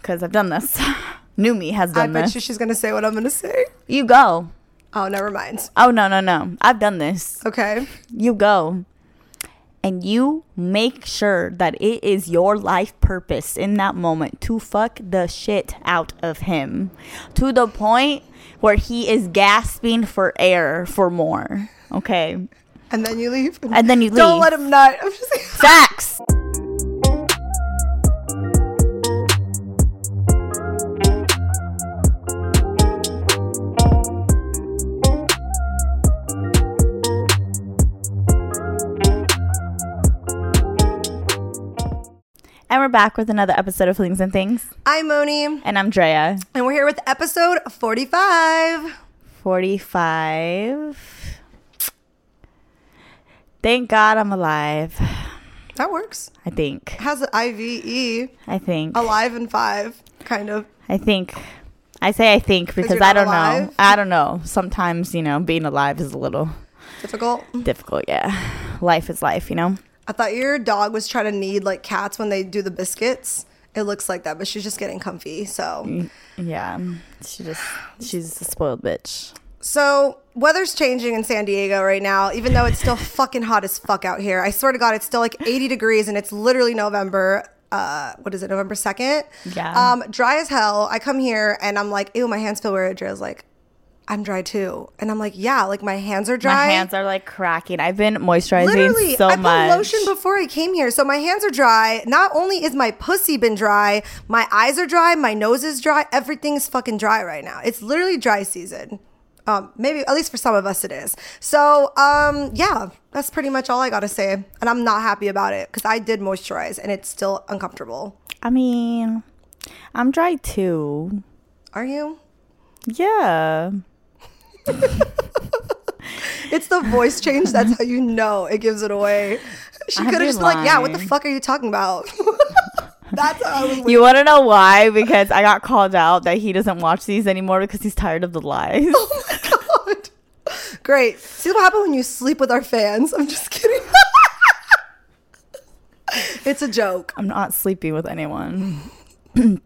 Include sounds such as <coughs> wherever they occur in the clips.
because I've done this. <laughs> Me has I bet this. you she's gonna say what I'm gonna say. you go. Oh, never mind. Oh no no no! I've done this. Okay. You go. And you make sure that it is your life purpose in that moment to fuck the shit out of him to the point where he is gasping for air for more. Okay. And then you leave. And then you leave. Don't let him nut. I'm just saying. Facts. <laughs> And we're back with another episode of Flings and Things. I'm Moni, And I'm Drea. and we're here with episode 45. 45. Thank God I'm alive. That works. I think. Has the IVE I think. alive and five, kind of. I think. I say I think because I don't know. I don't know. Sometimes, you know, being alive is a little Difficult. difficult. Yeah. Life is life, you know? I thought your dog was trying to knead like cats when they do the biscuits. It looks like that, but she's just getting comfy. So, Yeah. She just, she's a spoiled bitch. so weather's changing in San Diego right now, even though it's still <laughs> fucking hot as fuck out here. I swear to God, it's still like 80 degrees and it's literally November. Uh, what is it, November 2nd? Yeah. Um, dry as hell. I come here and I'm like, ew, my hands feel weird. Drea's like, I'm dry too. And I'm like, yeah, like my hands are dry. My hands are like cracking. I've been moisturizing Literally, so I put lotion before I came here, so my hands are dry. Not only is my pussy been dry, my eyes are dry, my nose is dry. Everything's fucking dry right now. It's literally dry season. Um, maybe at least for some of us it is. So, um, yeah, that's pretty much all I gotta say. And I'm not happy about it because I did moisturize and it's still uncomfortable. I mean, I'm dry too. Are you? Yeah. <laughs> It's the voice change. That's how you know it gives it away. She could have just been like, "Yeah, what the fuck are you talking about?" <laughs> that's how I was. You want to know why? Because I got called out that he doesn't watch these anymore because he's tired of the lies. Oh my <laughs> god. Great. See what happens when you sleep with our fans? I'm just kidding. it's a joke. I'm not sleeping with anyone. <clears throat>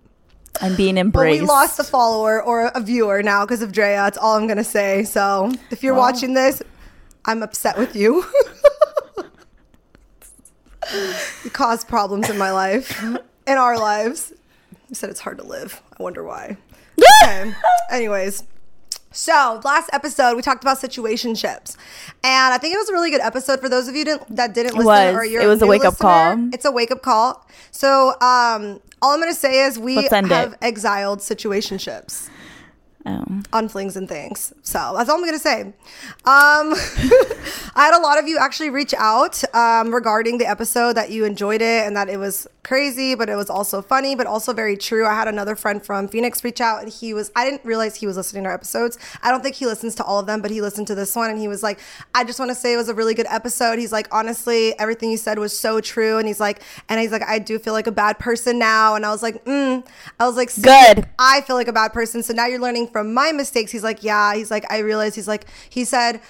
I'm being But embraced. we lost a follower or a viewer now because of Drea. That's all I'm gonna say. So if you're Well. watching this, I'm upset with you. <laughs> you caused problems in my life, <laughs> in our lives. You said it's hard to live. I wonder why. Okay. Anyways. So, last episode we talked about situationships, and I think it was a really good episode for those of you didn't, that didn't listen. It was. Or you're It was a new wake-up call. It's a wake up call. So, um, all I'm gonna say is we have it. exiled situationships Oh. on flings and things. So that's all I'm gonna say. Um, <laughs> I had a lot of you actually reach out um, regarding the episode that you enjoyed it and that it was crazy, but it was also funny, but also very true. I had another friend from Phoenix reach out and he was I didn't realize he was listening to our episodes. I don't think he listens to all of them, but he listened to this one and he was like, I just want to say it was a really good episode. He's like, honestly, everything you said was so true. And he's like, and he's like, I do feel like a bad person now. And I was like, mm. I was like, "See, Good. I feel like a bad person. So now you're learning from my mistakes. He's like, yeah. He's like, I realized. He's like, he said,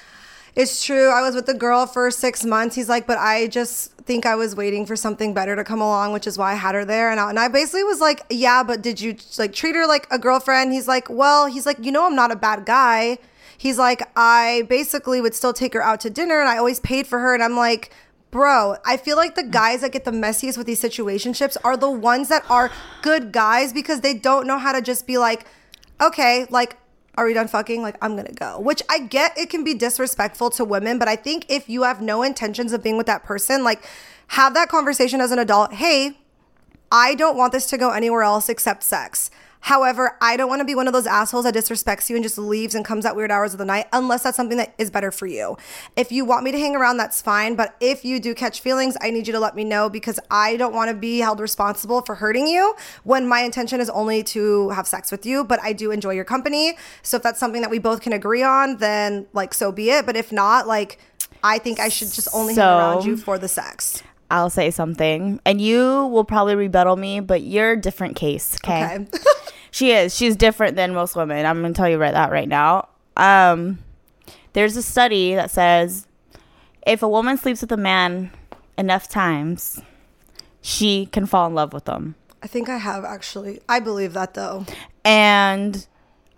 it's true. I was with the girl for six months. He's like, but I just think I was waiting for something better to come along, which is why I had her there. And I, and I basically was like, yeah, but did you like treat her like a girlfriend? He's like, well, he's like, you know, I'm not a bad guy. He's like, I basically would still take her out to dinner and I always paid for her. And I'm like, Bro, I feel like the guys that get the messiest with these situationships are the ones that are good guys because they don't know how to just be like, okay, like, are we done fucking? Like, I'm gonna go. Which I get it can be disrespectful to women, but I think if you have no intentions of being with that person, like, have that conversation as an adult. Hey, I don't want this to go anywhere else except sex. However, I don't want to be one of those assholes that disrespects you and just leaves and comes at weird hours of the night unless that's something that is better for you. If you want me to hang around, that's fine. But if you do catch feelings, I need you to let me know because I don't want to be held responsible for hurting you when my intention is only to have sex with you. But I do enjoy your company. So if that's something that we both can agree on, then like so be it. But if not, like I think I should just only hang around you for the sex. I'll say something, and you will probably rebuttal me, but you're a different case. Okay. Okay. <laughs> She is. She's different than most women. I'm gonna tell you right that right now. Um, there's a study that says if a woman sleeps with a man enough times, she can fall in love with them. I think I have actually. I believe that though. And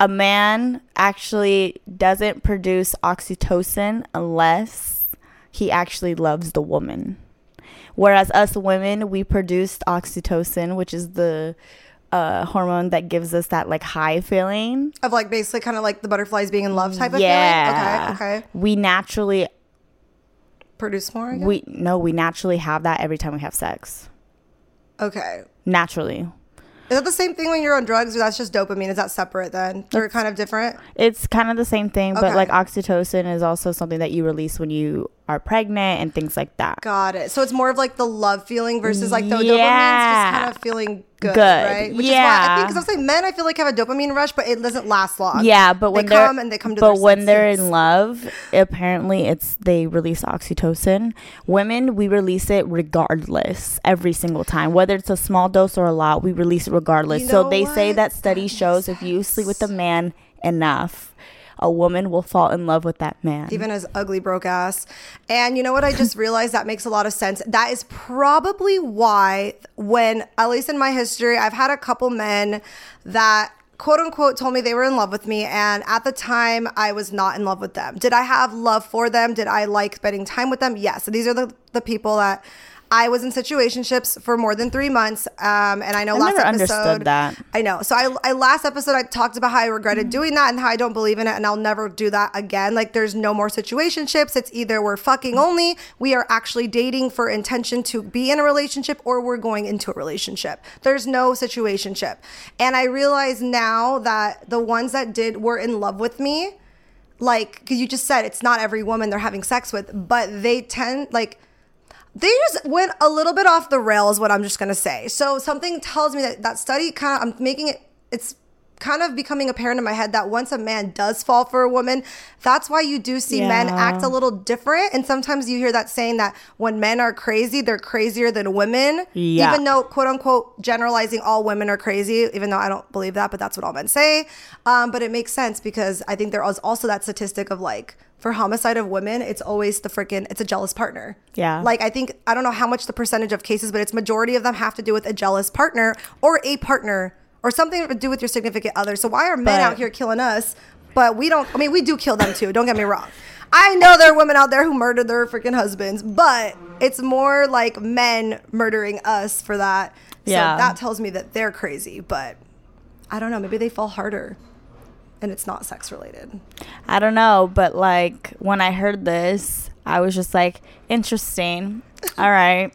a man actually doesn't produce oxytocin unless he actually loves the woman. Whereas us women, we produced oxytocin, which is the uh, hormone that gives us that like high feeling. Of like basically kind of like the butterflies being in love type of Yeah. feeling. Okay. Okay. We naturally Produce more. We no, we naturally have that every time we have sex. Okay. Naturally. Is that the same thing when you're on drugs, or that's just dopamine? Is that separate then? Or kind of different? It's kind of the same thing, but like oxytocin is also something that you release when you are pregnant and things like that. Got it. So it's more of like the love feeling versus like the dopamine's Yeah. just kind of feeling good, Good. right? Which is why I think because I'm saying men, I feel like have a dopamine rush, but it doesn't last long. Yeah, but when they are come and they come to but when they're in love, apparently it's they release oxytocin. Women, we release it regardless every single time, whether it's a small dose or a lot. We release it regardless. You so know they say that study That shows makes if you sleep with a man enough, a woman will fall in love with that man. even his ugly broke ass. And you know what? I just <laughs> realized that makes a lot of sense. That is probably why, when at least in my history, I've had a couple men that quote unquote told me they were in love with me and at the time I was not in love with them. Did I have love for them? Did I like spending time with them? Yes. So these are the, the people that I was in situationships for more than three months. Um, and I know I last never episode understood that. I know. So I, I last episode I talked about how I regretted doing that and how I don't believe in it and I'll never do that again. Like there's no more situationships. It's either we're fucking only, we are actually dating for intention to be in a relationship, or we're going into a relationship. There's no situationship. And I realize now that the ones that did were in love with me, like because you just said it's not every woman they're having sex with, but they tend like they just went a little bit off the rails what i'm just going to say. So something tells me that that study kind of i'm making it it's kind of becoming apparent in my head that once a man does fall for a woman that's why you do see men act a little different. And sometimes you hear that saying that when men are crazy they're crazier than women. Yeah. even though quote unquote generalizing all women are crazy even though i don't believe that but that's what all men say. Um, but it makes sense because i think there is also that statistic of like for homicide of women it's always the freaking it's a jealous partner Yeah. like I think I don't know how much the percentage of cases, but it's majority of them have to do with a jealous partner or a partner or something to do with your significant other. So why are men But- out here killing us, but we don't? I mean, we do kill them too. Don't get me wrong. I know there are women out there who murder their freaking husbands, but it's more like men murdering us for that. So Yeah. that tells me that they're crazy, but I don't know. Maybe they fall harder, and it's not sex related. I don't know, but like when I heard this, I was just like, interesting. <laughs> All right.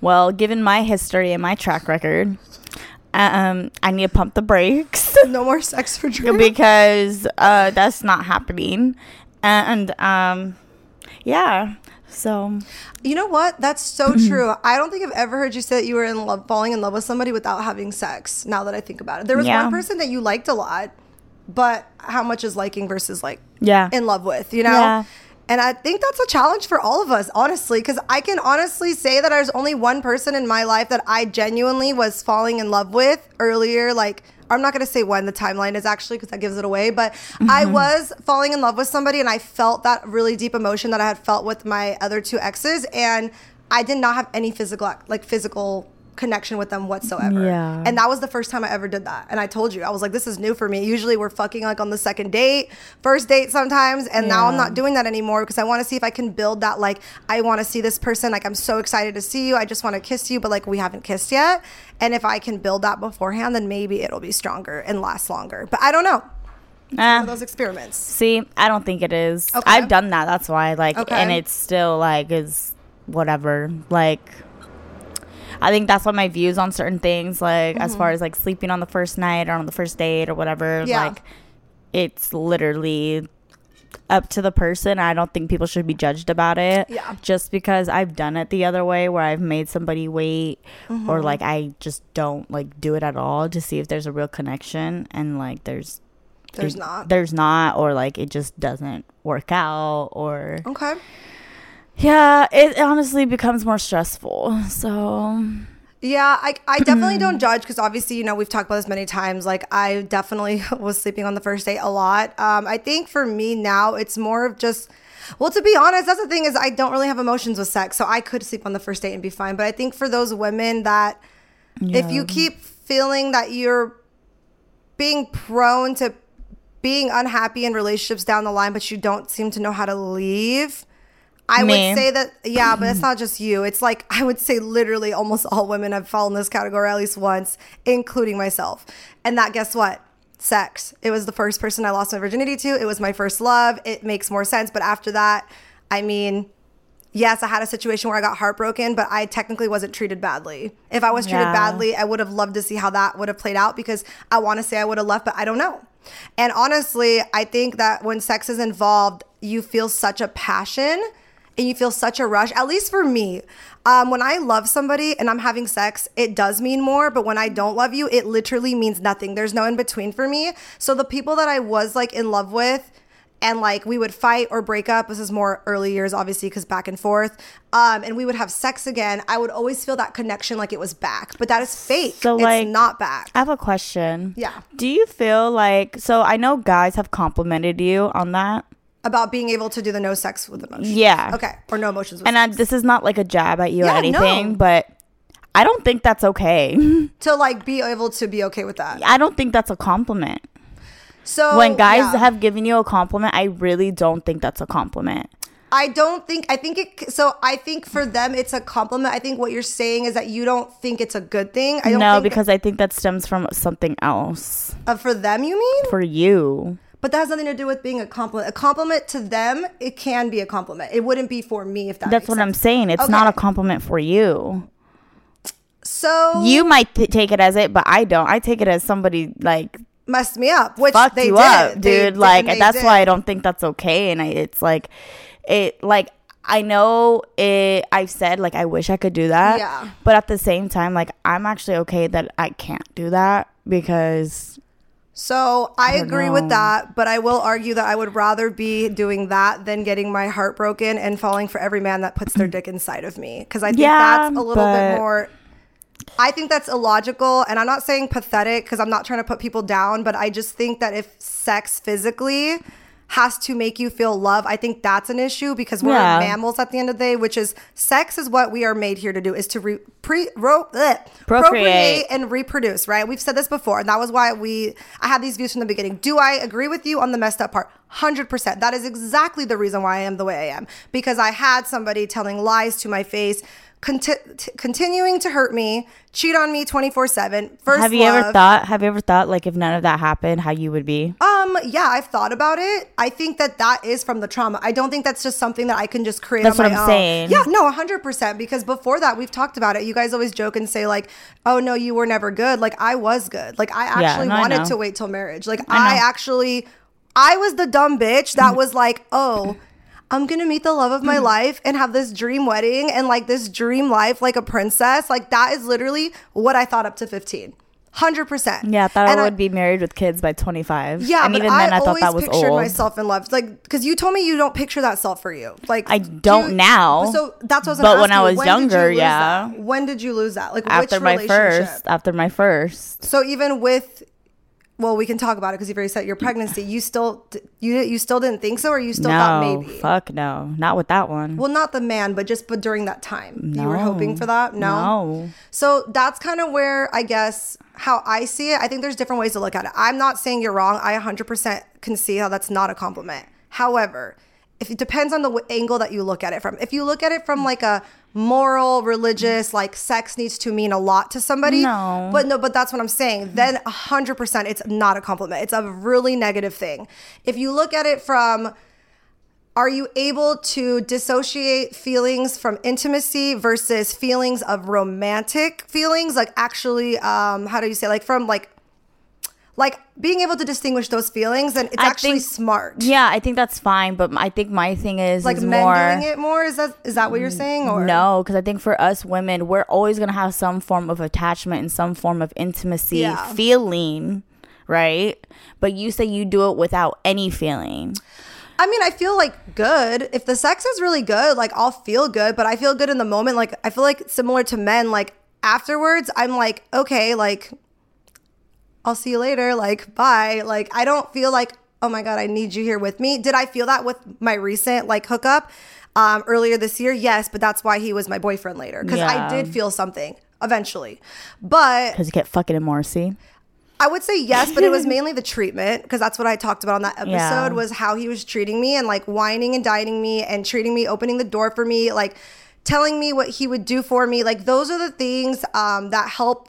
Well, given my history and my track record, um, I need to pump the brakes <laughs> No more sex for <laughs> Drew. because uh, that's not happening. And um, yeah, so You know what? That's so <clears throat> true. I don't think I've ever heard you say that you were in love, falling in love with somebody without having sex. Now that I think about it, there was Yeah. one person that you liked a lot, but how much is liking versus like yeah, in love with? You know. Yeah. And I think that's a challenge for all of us, honestly, because I can honestly say that there's only one person in my life that I genuinely was falling in love with earlier. Like, I'm not going to say when the timeline is actually because that gives it away, but I Mm-hmm. was falling in love with somebody and I felt that really deep emotion that I had felt with my other two exes. And I did not have any physical, like, physical connection with them whatsoever. Yeah. And that was the first time I ever did that. And I told you, I was like, this is new for me. Usually we're fucking like on the second date, first date sometimes. And now I'm not doing that anymore because I want to see if I can build that. Like, I want to see this person. Like, I'm so excited to see you. I just want to kiss you, but like, we haven't kissed yet. And if I can build that beforehand, then maybe it'll be stronger and last longer. But I don't know. Ah, Those experiments. See, I don't think it is. Okay. I've done that. That's why, like, Okay. and it's still like is whatever. Like, I think that's what my views on certain things, like as mm-hmm. far as like sleeping on the first night or on the first date or whatever. Yeah. Like, it's literally up to the person. I don't think people should be judged about it. Yeah. Just because I've done it the other way, where I've made somebody wait, or mm-hmm. like I just don't like do it at all to see if there's a real connection, and like there's There's it- not. There's not, or like it just doesn't work out, or Okay. Yeah, it honestly becomes more stressful. So Yeah, I, I definitely <clears throat> don't judge because obviously, you know, we've talked about this many times. Like, I definitely <laughs> was sleeping on the first date a lot. Um, I think for me now, it's more of just, well, to be honest, that's the thing is I don't really have emotions with sex. So I could sleep on the first date and be fine. But I think for those women that If you keep feeling that you're being prone to being unhappy in relationships down the line, but you don't seem to know how to leave. I Me. would say that, yeah, but it's not just you. It's like, I would say literally almost all women have fallen in this category at least once, including myself. And that, guess what? Sex. It was the first person I lost my virginity to. It was my first love. It makes more sense. But after that, I mean, yes, I had a situation where I got heartbroken, but I technically wasn't treated badly. If I was treated Yeah. badly, I would have loved to see how that would have played out because I want to say I would have left, but I don't know. And honestly, I think that when sex is involved, you feel such a passion and you feel such a rush. At least for me, um, when I love somebody and I'm having sex, it does mean more. But when I don't love you, it literally means nothing. There's no in between for me. So the people that I was like in love with, and like we would fight or break up. This is more early years, obviously, because back and forth. Um, and we would have sex again. I would always feel that connection like it was back, but that is fake. So, it's like- not back. I have a question. Yeah. Do you feel like so I know guys have complimented you on that? About being able to do the no sex with emotions. Yeah. Okay. Or no emotions with And I, this is not like a jab at you Yeah, or anything, no. but I don't think that's okay. <laughs> to like be able to be okay with that. I don't think that's a compliment. So when guys yeah. have given you a compliment, I really don't think that's a compliment. I don't think I think it so I think for them it's a compliment. I think what you're saying is that you don't think it's a good thing. I don't No, because I think that stems from something else uh, for them you mean? for you. But that has nothing to do with being a compliment. A compliment to them, it can be a compliment. It wouldn't be for me if that That's what I'm saying. It's not a compliment for you. So You might th- take it as it, but I don't. I take it as somebody like messed me up, which fucked they you did. up, dude. did, like that's did. why I don't think that's okay. And I, it's like, it like I know it. I've said like I wish I could do that. Yeah. But at the same time, like I'm actually okay that I can't do that because So I, don't agree with that, but I will argue that I would rather be doing that than getting my heart broken and falling for every man that puts their dick inside of me. Because I think Yeah, that's a little bit more. I think that's illogical, and I'm not saying pathetic because I'm not trying to put people down, but I just think that if sex physically has to make you feel love, I think that's an issue because we're Yeah. mammals at the end of the day, which is sex is what we are made here to do is to re, pre, ro, ugh, Procreate. and reproduce, right? We've said this before, and that was why we I had these views from the beginning. Do I agree with you on the messed up part? 100%. That is exactly the reason why I am the way I am because I had somebody telling lies to my face, conti- continuing to hurt me, cheat on me 24/7. First have you ever thought? Have you ever thought like if none of that happened, how you would be? Um, yeah, I've thought about it. I think that that is from the trauma. I don't think that's just something that I can just create That's on what my I'm own. saying. Yeah, no, 100% because before that we've talked about it. You guys always joke and say like, "Oh no, you were never good." Like I was good. Like I Yeah, actually no, wanted know. to wait till marriage. Like I I, actually I was the dumb bitch that was like, "Oh, I'm gonna meet the love of my mm-hmm. life and have this dream wedding and like this dream life like a princess. Like that is literally what I thought up to 15. 100%. Yeah, I thought And I would be married with kids by 25. yeah, and even then, I, thought that was pictured old. myself in love, like because you told me you don't picture that self for you. Like I do don't you- now, So that's what I was but when I you. was When did you younger, yeah. that? When did you lose that? Like after which my relationship? first, after my first. So even with, well, we can talk about it because you've already said your pregnancy. You still you you still didn't think so, or you still thought No, maybe. fuck no, not with that one. Well, not the man, but just but during that time, you were hoping for that. No. No. So that's kind of where I guess how I see it. I think there's different ways to look at it. I'm not saying you're wrong. I 100% can see how that's not a compliment. However, if it depends on the w- angle that you look at it from. If you look at it from like a moral, religious, like sex needs to mean a lot to somebody. No. But no, but that's what I'm saying. Then 100% it's not a compliment. It's a really negative thing. If you look at it from are you able to dissociate feelings from intimacy versus feelings of romantic feelings like actually um how do you say like from like like being able to distinguish those feelings and it's I actually think- smart Yeah, I think that's fine, but I think my thing is like is men more doing it more is that is that what you're saying or no, because I think for us women, we're always gonna have some form of attachment and some form of intimacy, Yeah. feeling, right? But you say you do it without any feeling. I mean, I feel like good. If the sex is really good, like I'll feel good, but I feel good in the moment. Like I feel like similar to men, like afterwards, I'm like, okay, like I'll see you later, like bye. Like I don't feel like, oh my God, I need you here with me. Did I feel that with my recent like hookup um earlier this year? Yes, but that's why he was my boyfriend later. Because I did feel something. eventually. But Because you get fucking in Morrissey. I would say yes, but it was <laughs> mainly the treatment because that's what I talked about on that episode Yeah. was how he was treating me and like wining and dining me and treating me, opening the door for me, like telling me what he would do for me. Like those are the things um, that help.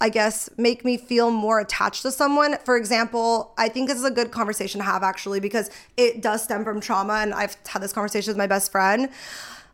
I guess make me feel more attached to someone. For example, I think this is a good conversation to have actually because it does stem from trauma and I've had this conversation with my best friend.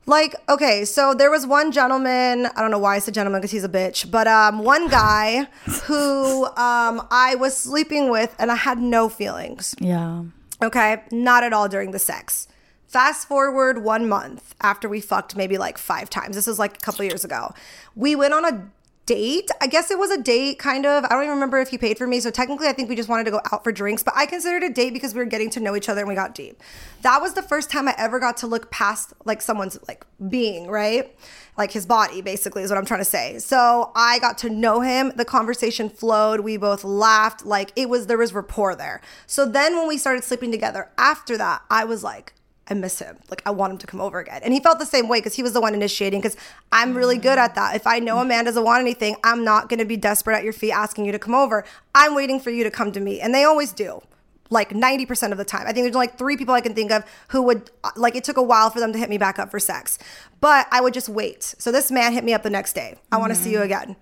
Like, okay, so there was one gentleman, I don't know why I said gentleman because he's a bitch, but um, one guy <laughs> who um, I was sleeping with and I had no feelings. Yeah. Okay, not at all during the sex. Fast forward one month after we fucked maybe like five times. This was like a couple years ago. We went on a date. I guess it was a date, kind of. I don't even remember if he paid for me. So technically, I think we just wanted to go out for drinks, but I considered a date because we were getting to know each other and we got deep. That was the first time I ever got to look past like someone's like being, right? Like his body, basically, is what I'm trying to say. So I got to know him. The conversation flowed. We both laughed. Like it was, there was rapport there. So then when we started sleeping together after that, I was like, I miss him. Like I want him to come over again. And he felt the same way because he was the one initiating because I'm really good at that. If I know a man doesn't want anything, I'm not going to be desperate at your feet asking you to come over. I'm waiting for you to come to me. And they always do. Like 90% of the time. I think there's like three people I can think of who would, uh, like, it took a while for them to hit me back up for sex. But I would just wait. So this man hit me up the next day. I want to see you again.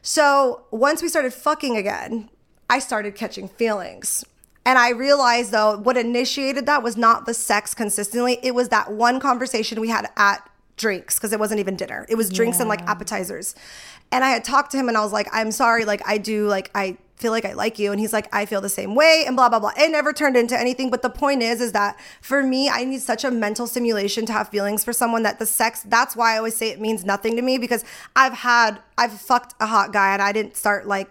So once we started fucking again, I started catching feelings. And I realized though, what initiated that was not the sex consistently. It was that one conversation we had at drinks because it wasn't even dinner. It was drinks and like appetizers. And I had talked to him and I was like, I'm sorry, like I do, like I feel like I like you. And he's like, I feel the same way and blah, blah, blah. It never turned into anything. But the point is, is that for me, I need such a mental stimulation to have feelings for someone that the sex, that's why I always say it means nothing to me because I've had, I've fucked a hot guy and I didn't start like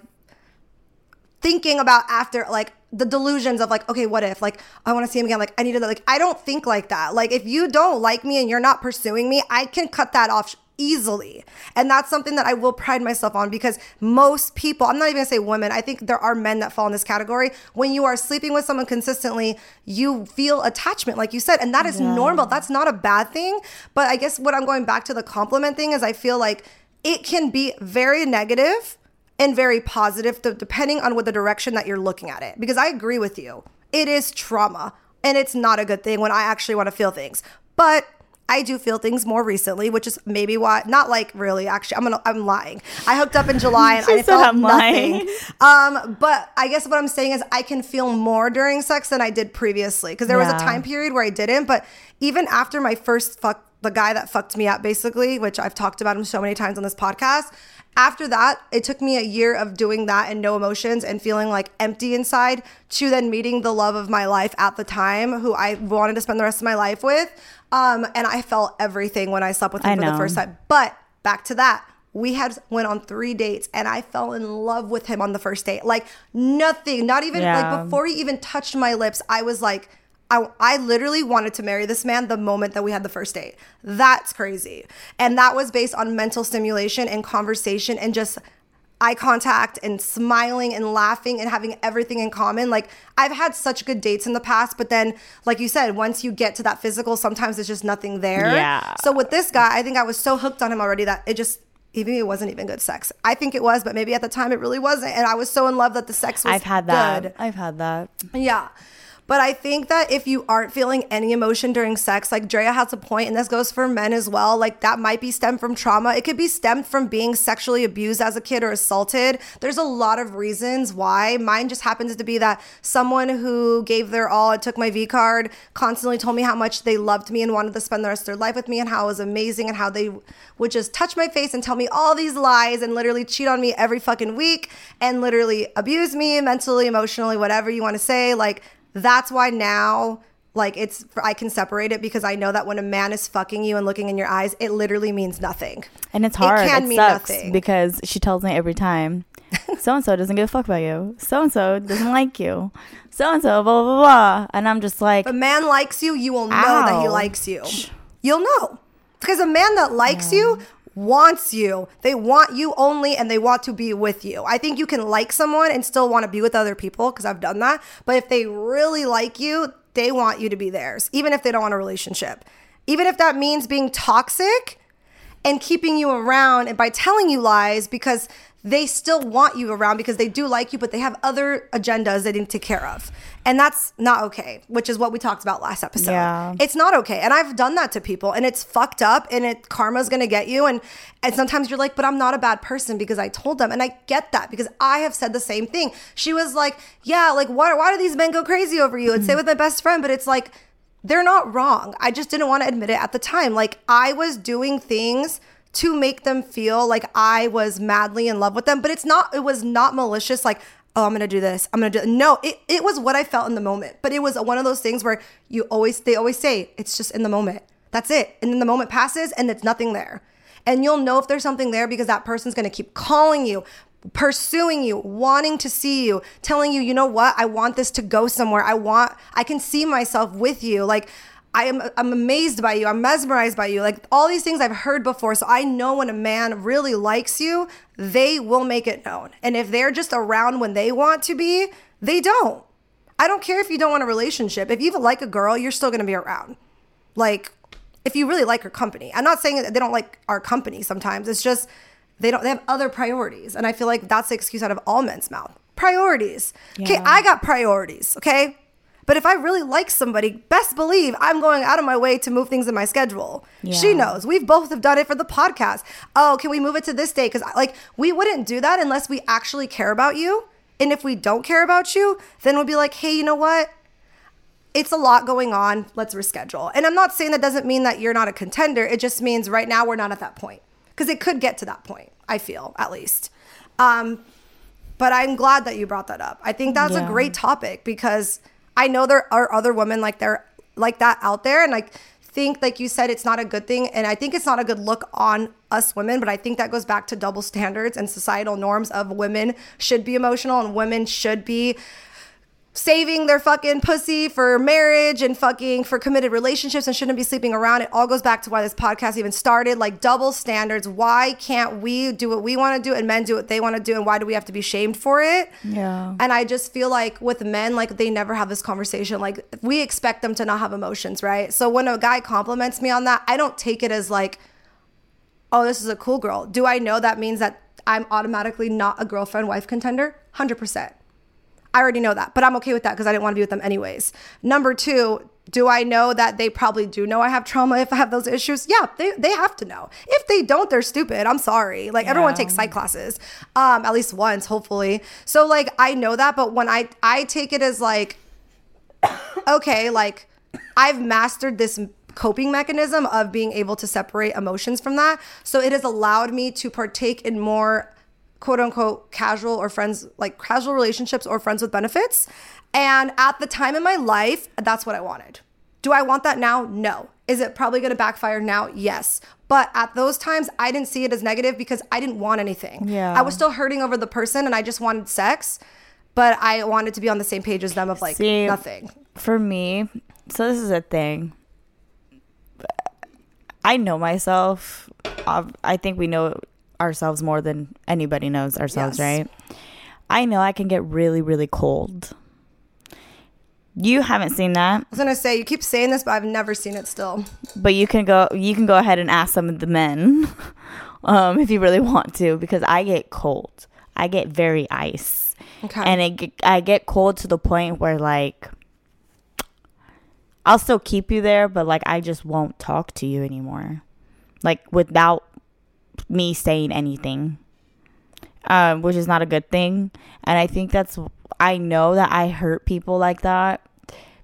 thinking about after like the delusions of like okay what if? Like i want to see him again. Like i need to like i don't think like that. Like if you don't like me and you're not pursuing me i can cut that off easily. And that's something that i will pride myself on because most people i'm not even gonna say women i think there are men that fall in this category. When you are sleeping with someone consistently you feel attachment like you said and that is normal. That's not a bad thing. But i guess what i'm going back to the compliment thing is i feel like it can be very negative and very positive th- depending on what the direction that you're looking at it. Because i agree with you. It is trauma and it's not a good thing when i actually want to feel things. But i do feel things more recently which is maybe why not like really actually i'm gonna i'm lying. I hooked up in <laughs> july and i felt I'm nothing. Lying. um but i guess what i'm saying is i can feel more during sex than i did previously because there was a time period where i didn't but even after my first fuck the guy that fucked me up basically which i've talked about him so many times on this podcast after that, it took me a year of doing that and no emotions and feeling like empty inside to then meeting the love of my life at the time who I wanted to spend the rest of my life with. Um, and I felt everything when I slept with him I for the first time. But back to that. We had went on three dates and I fell in love with him on the first date. Like nothing, not even Yeah. like before he even touched my lips, I was like, I, I literally wanted to marry this man the moment that we had the first date. That's crazy. And that was based on mental stimulation and conversation and just eye contact and smiling and laughing and having everything in common. Like I've had such good dates in the past, but then like you said, once you get to that physical, sometimes it's just nothing there. Yeah. So with this guy, I think I was so hooked on him already that it just even it wasn't even good sex. I think it was, but maybe at the time it really wasn't. And I was so in love that the sex was I've had that. good. I've had that. Yeah. But I think that if you aren't feeling any emotion during sex, like Drea has a point, and this goes for men as well, like that might be stemmed from trauma. It could be stemmed from being sexually abused as a kid or assaulted. There's a lot of reasons why. Mine just happens to be that someone who gave their all and took my V card constantly told me how much they loved me and wanted to spend the rest of their life with me and how it was amazing and how they would just touch my face and tell me all these lies and literally cheat on me every fucking week and literally abuse me mentally, emotionally, whatever you want to say. Like, that's why now like it's i can separate it because i know that when a man is fucking you and looking in your eyes it literally means nothing And it's hard. It, can mean sucks nothing. because she tells me every time, so and so doesn't give a fuck about you. So and so doesn't like you. So and so blah blah blah. And I'm just like, if a man likes you you will know that he likes you you'll know because a man that likes you wants you. They want you only and they want to be with you. I think you can like someone and still want to be with other people because i've done that but if they really like you they want you to be theirs even if they don't want a relationship. Even if that means being toxic and keeping you around and by telling you lies because they still want you around because they do like you, but they have other agendas they need to take care of. And that's not okay, which is what we talked about last episode. Yeah. It's not okay. And I've done that to people and it's fucked up and it karma's gonna get you. And and sometimes you're like, but I'm not a bad person because I told them. And I get that because I have said the same thing. She was like, Yeah, like why why do these men go crazy over you? And say with my best friend, but it's like they're not wrong. I just didn't want to admit it at the time. Like I was doing things to make them feel like I was madly in love with them, but it's not, it was not malicious. Like, oh, I'm gonna do this. I'm gonna do no. It it was what I felt in the moment, but it was one of those things where you always they always say it's just in the moment. That's it, and then the moment passes and it's nothing there, and you'll know if there's something there because that person's gonna keep calling you. Pursuing you, wanting to see you, telling you, you know what, I want this to go somewhere. I want, I can see myself with you. Like, I am I'm amazed by you. I'm mesmerized by you. Like all these things I've heard before. So I know when a man really likes you, they will make it known. And if they're just around when they want to be, they don't. I don't care if you don't want a relationship. If you like a girl, you're still going to be around. Like if you really like her company. I'm not saying that they don't like our company sometimes. It's just they don't they have other priorities. And I feel like that's the excuse out of all men's mouth. Priorities. Okay, Yeah. I got priorities, okay? But if I really like somebody, best believe I'm going out of my way to move things in my schedule. She knows. We've both have done it for the podcast. Oh, can we move it to this day? Because like we wouldn't do that unless we actually care about you. And if we don't care about you, then we'll be like, hey, you know what? It's a lot going on. Let's reschedule. And I'm not saying that doesn't mean that you're not a contender. It just means right now we're not at that point. Because it could get to that point, I feel, at least. Um, but I'm glad that you brought that up. I think that's a great topic because I know there are other women like there like that out there and like think like you said it's not a good thing and I think it's not a good look on us women, but I think that goes back to double standards and societal norms of women should be emotional and women should be saving their fucking pussy for marriage and fucking for committed relationships and shouldn't be sleeping around. It all goes back to why this podcast even started. Like double standards. Why can't we do what we want to do and men do what they want to do? And why do we have to be shamed for it? Yeah. And I just feel like with men, like they never have this conversation. Like we expect them to not have emotions, right? So when a guy compliments me on that, I don't take it as like, oh, this is a cool girl. Do I know that means that I'm automatically not a girlfriend wife contender? 100%. I already know that, but I'm okay with that because I didn't want to be with them anyways. Number two, do I know that they probably do know I have trauma if I have those issues? Yeah, they, they have to know. If they don't, they're stupid. I'm sorry. Like everyone takes psych classes, um, at least once, hopefully. So like I know that, but when I I take it as like, <coughs> okay, like I've mastered this coping mechanism of being able to separate emotions from that. So it has allowed me to partake in more quote unquote casual or friends like casual relationships or friends with benefits. And at the time in my life, that's what I wanted. Do I want that now? No. Is it probably going to backfire now? Yes. But at those times, I didn't see it as negative because I didn't want anything. Yeah. I was still hurting over the person and I just wanted sex, but I wanted to be on the same page as them of like See, nothing. For me, so this is a thing. I know myself. I think we know ourselves more than anybody knows ourselves, Yes. right? I know I can get really, really cold. You haven't seen that, I was gonna say you keep saying this, but I've never seen it still. but you can go. You can go ahead and ask some of the men, <laughs> um, if you really want to, because I get cold. I get very ice, Okay. and it I get cold to the point where like I'll still keep you there, but like I just won't talk to you anymore, like without me saying anything, um, which is not a good thing. And I think that's I know that I hurt people like that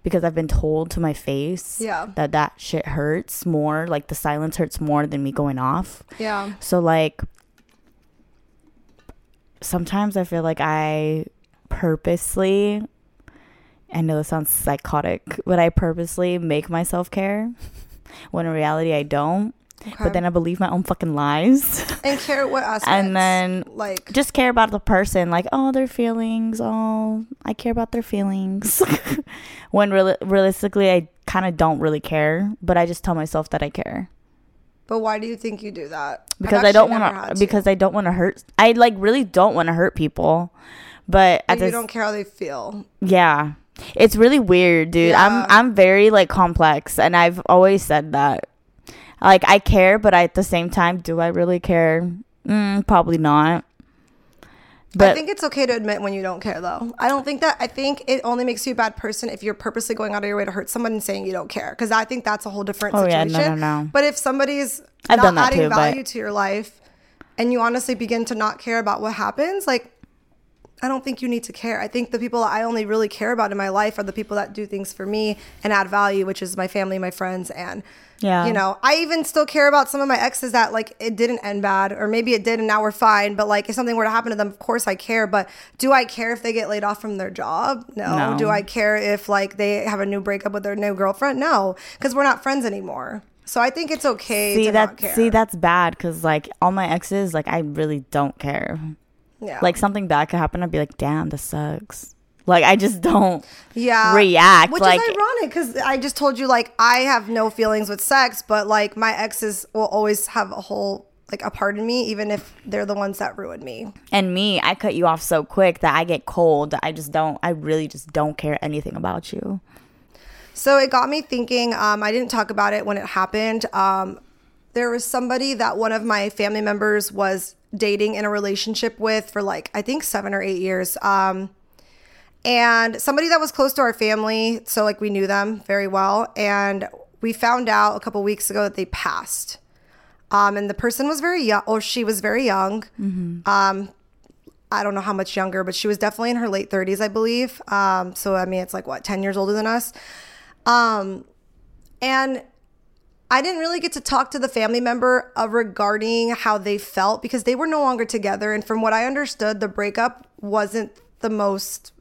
because I've been told to my face Yeah. that that shit hurts more. Like the silence hurts more than me going off. yeah. So like sometimes I feel like I purposely I know this sounds psychotic, but I purposely make myself care when in reality I don't. Okay. But then I believe my own fucking lies. and care what <laughs> aspects? and then like just care about the person like oh their feelings oh i care about their feelings <laughs> when reali- realistically i kind of don't really care but i just tell myself that i care But why do you think you do that? Because i don't want to because i don't want to hurt i like really don't want to hurt people but Like, you this don't care how they feel. yeah it's really weird dude Yeah. i'm i'm very like complex and i've always said that Like I care, but at the same time, do I really care? Mm, probably not. But I think it's okay to admit when you don't care, though. I don't think that. I think it only makes you a bad person if you're purposely going out of your way to hurt someone and saying you don't care. Because I think that's a whole different Oh, yeah, situation. no, no, no. But if somebody's I've not adding too, value to your life, and you honestly begin to not care about what happens, like I don't think you need to care. I think the people I only really care about in my life are the people that do things for me and add value, which is my family, my friends, and Yeah. you know, I even still care about some of my exes that like it didn't end bad, or maybe it did and now we're fine. But like if something were to happen to them, of course I care. But do I care if they get laid off from their job? No. No. Do I care if like they have a new breakup with their new girlfriend? No, because we're not friends anymore. So I think it's okay see to that not care. see that's bad because like all my exes like i really don't care yeah. like something bad could happen i'd be like damn this sucks like i just don't yeah. react, which like- is ironic because i just told you like i have no feelings with sex but like my exes will always have a whole like a part in me even if they're the ones that ruined me. And me i cut you off so quick that i get cold. I just don't i really just don't care anything about you. So it got me thinking um, i didn't talk about it when it happened. Um, there was somebody that one of my family members was dating in a relationship with for like i think seven or eight years. Um, and somebody that was close to our family so like we knew them very well and we found out a couple weeks ago that they passed. Um, and the person was very young or she was very young. Um, i don't know how much younger but she was definitely in her late 30s i believe. Um, so i mean it's like what 10 years older than us? Um, and I didn't really get to talk to the family member uh, regarding how they felt because they were no longer together. And from what I understood, the breakup wasn't the most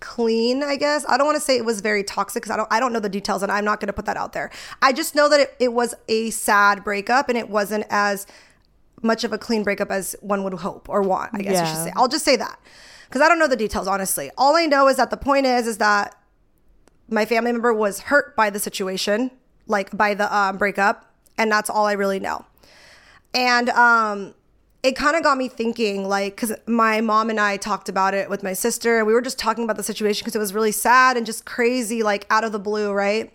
clean, I guess. I don't want to say it was very toxic because I don't I don't know the details and I'm not going to put that out there. I just know that it, it was a sad breakup and it wasn't as much of a clean breakup as one would hope or want, I guess you should say. I'll just say that. Cuz I don't know the details honestly. All I know is that the point is is that my family member was hurt by the situation, like by the um, breakup, and that's all I really know. And um, it kind of got me thinking, like, because my mom and I talked about it with my sister, and we were just talking about the situation because it was really sad and just crazy, like out of the blue, right?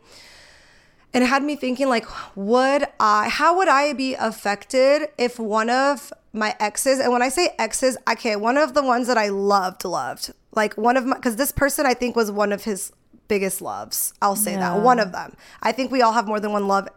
And it had me thinking, like, would I, how would I be affected if one of my exes, and when I say exes, okay, one of the ones that I loved, loved, like one of my, because this person I think was one of his biggest loves. I'll say Yeah. that. One of them. I think we all have more than one love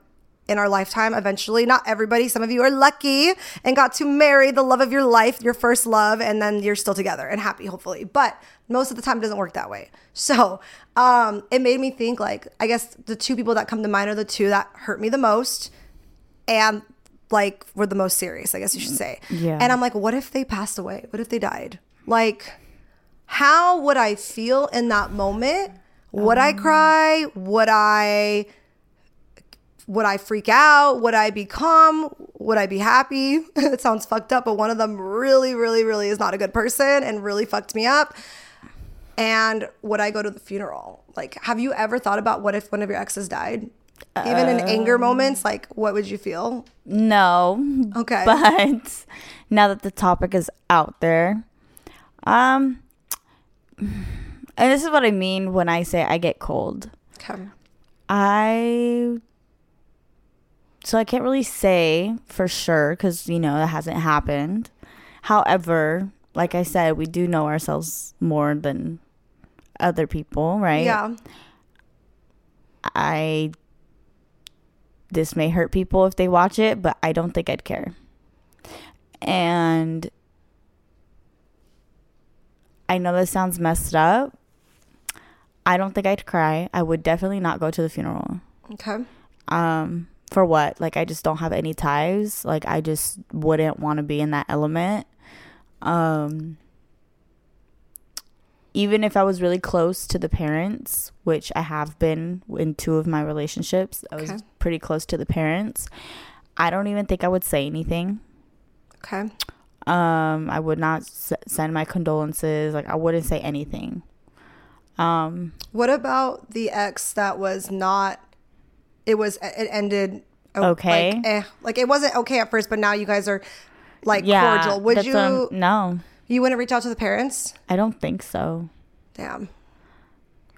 in our lifetime eventually. Not everybody. Some of you are lucky and got to marry the love of your life, your first love, and then you're still together and happy, hopefully. But most of the time it doesn't work that way. So um, it made me think like, I guess the two people that come to mind are the two that hurt me the most and like were the most serious, I guess you should say. Yeah. And I'm like, what if they passed away? What if they died? Like, how would I feel in that moment? Would I cry? Would I would I freak out? Would I be calm? Would I be happy? <laughs> it sounds fucked up, but one of them really, really, really is not a good person and really fucked me up. And would I go to the funeral? Like, have you ever thought about what if one of your exes died? Even in anger moments, like, what would you feel? no Okay. <laughs> but now that the topic is out there um and this is what i mean when i say i get cold Okay. I so I can't really say for sure because you know that hasn't happened. However, like I said, we do know ourselves more than other people, right? Yeah. I this may hurt people if they watch it, but I don't think I'd care. And I know this sounds messed up. I don't think I'd cry. I would definitely not go to the funeral. Okay. Um for what? Like I just don't have any ties. Like I just wouldn't want to be in that element. Um even if I was really close to the parents, which I have been in two of my relationships, I was Okay. pretty close to the parents. I don't even think I would say anything. Okay. Um, I would not s- send my condolences. Like I wouldn't say anything. Um, What about the ex that was not? It was. It ended. oh, Okay. Like, eh, like it wasn't okay at first, but now you guys are like yeah. cordial. Would you? I'm- no, you wouldn't reach out to the parents? I don't think so. Damn.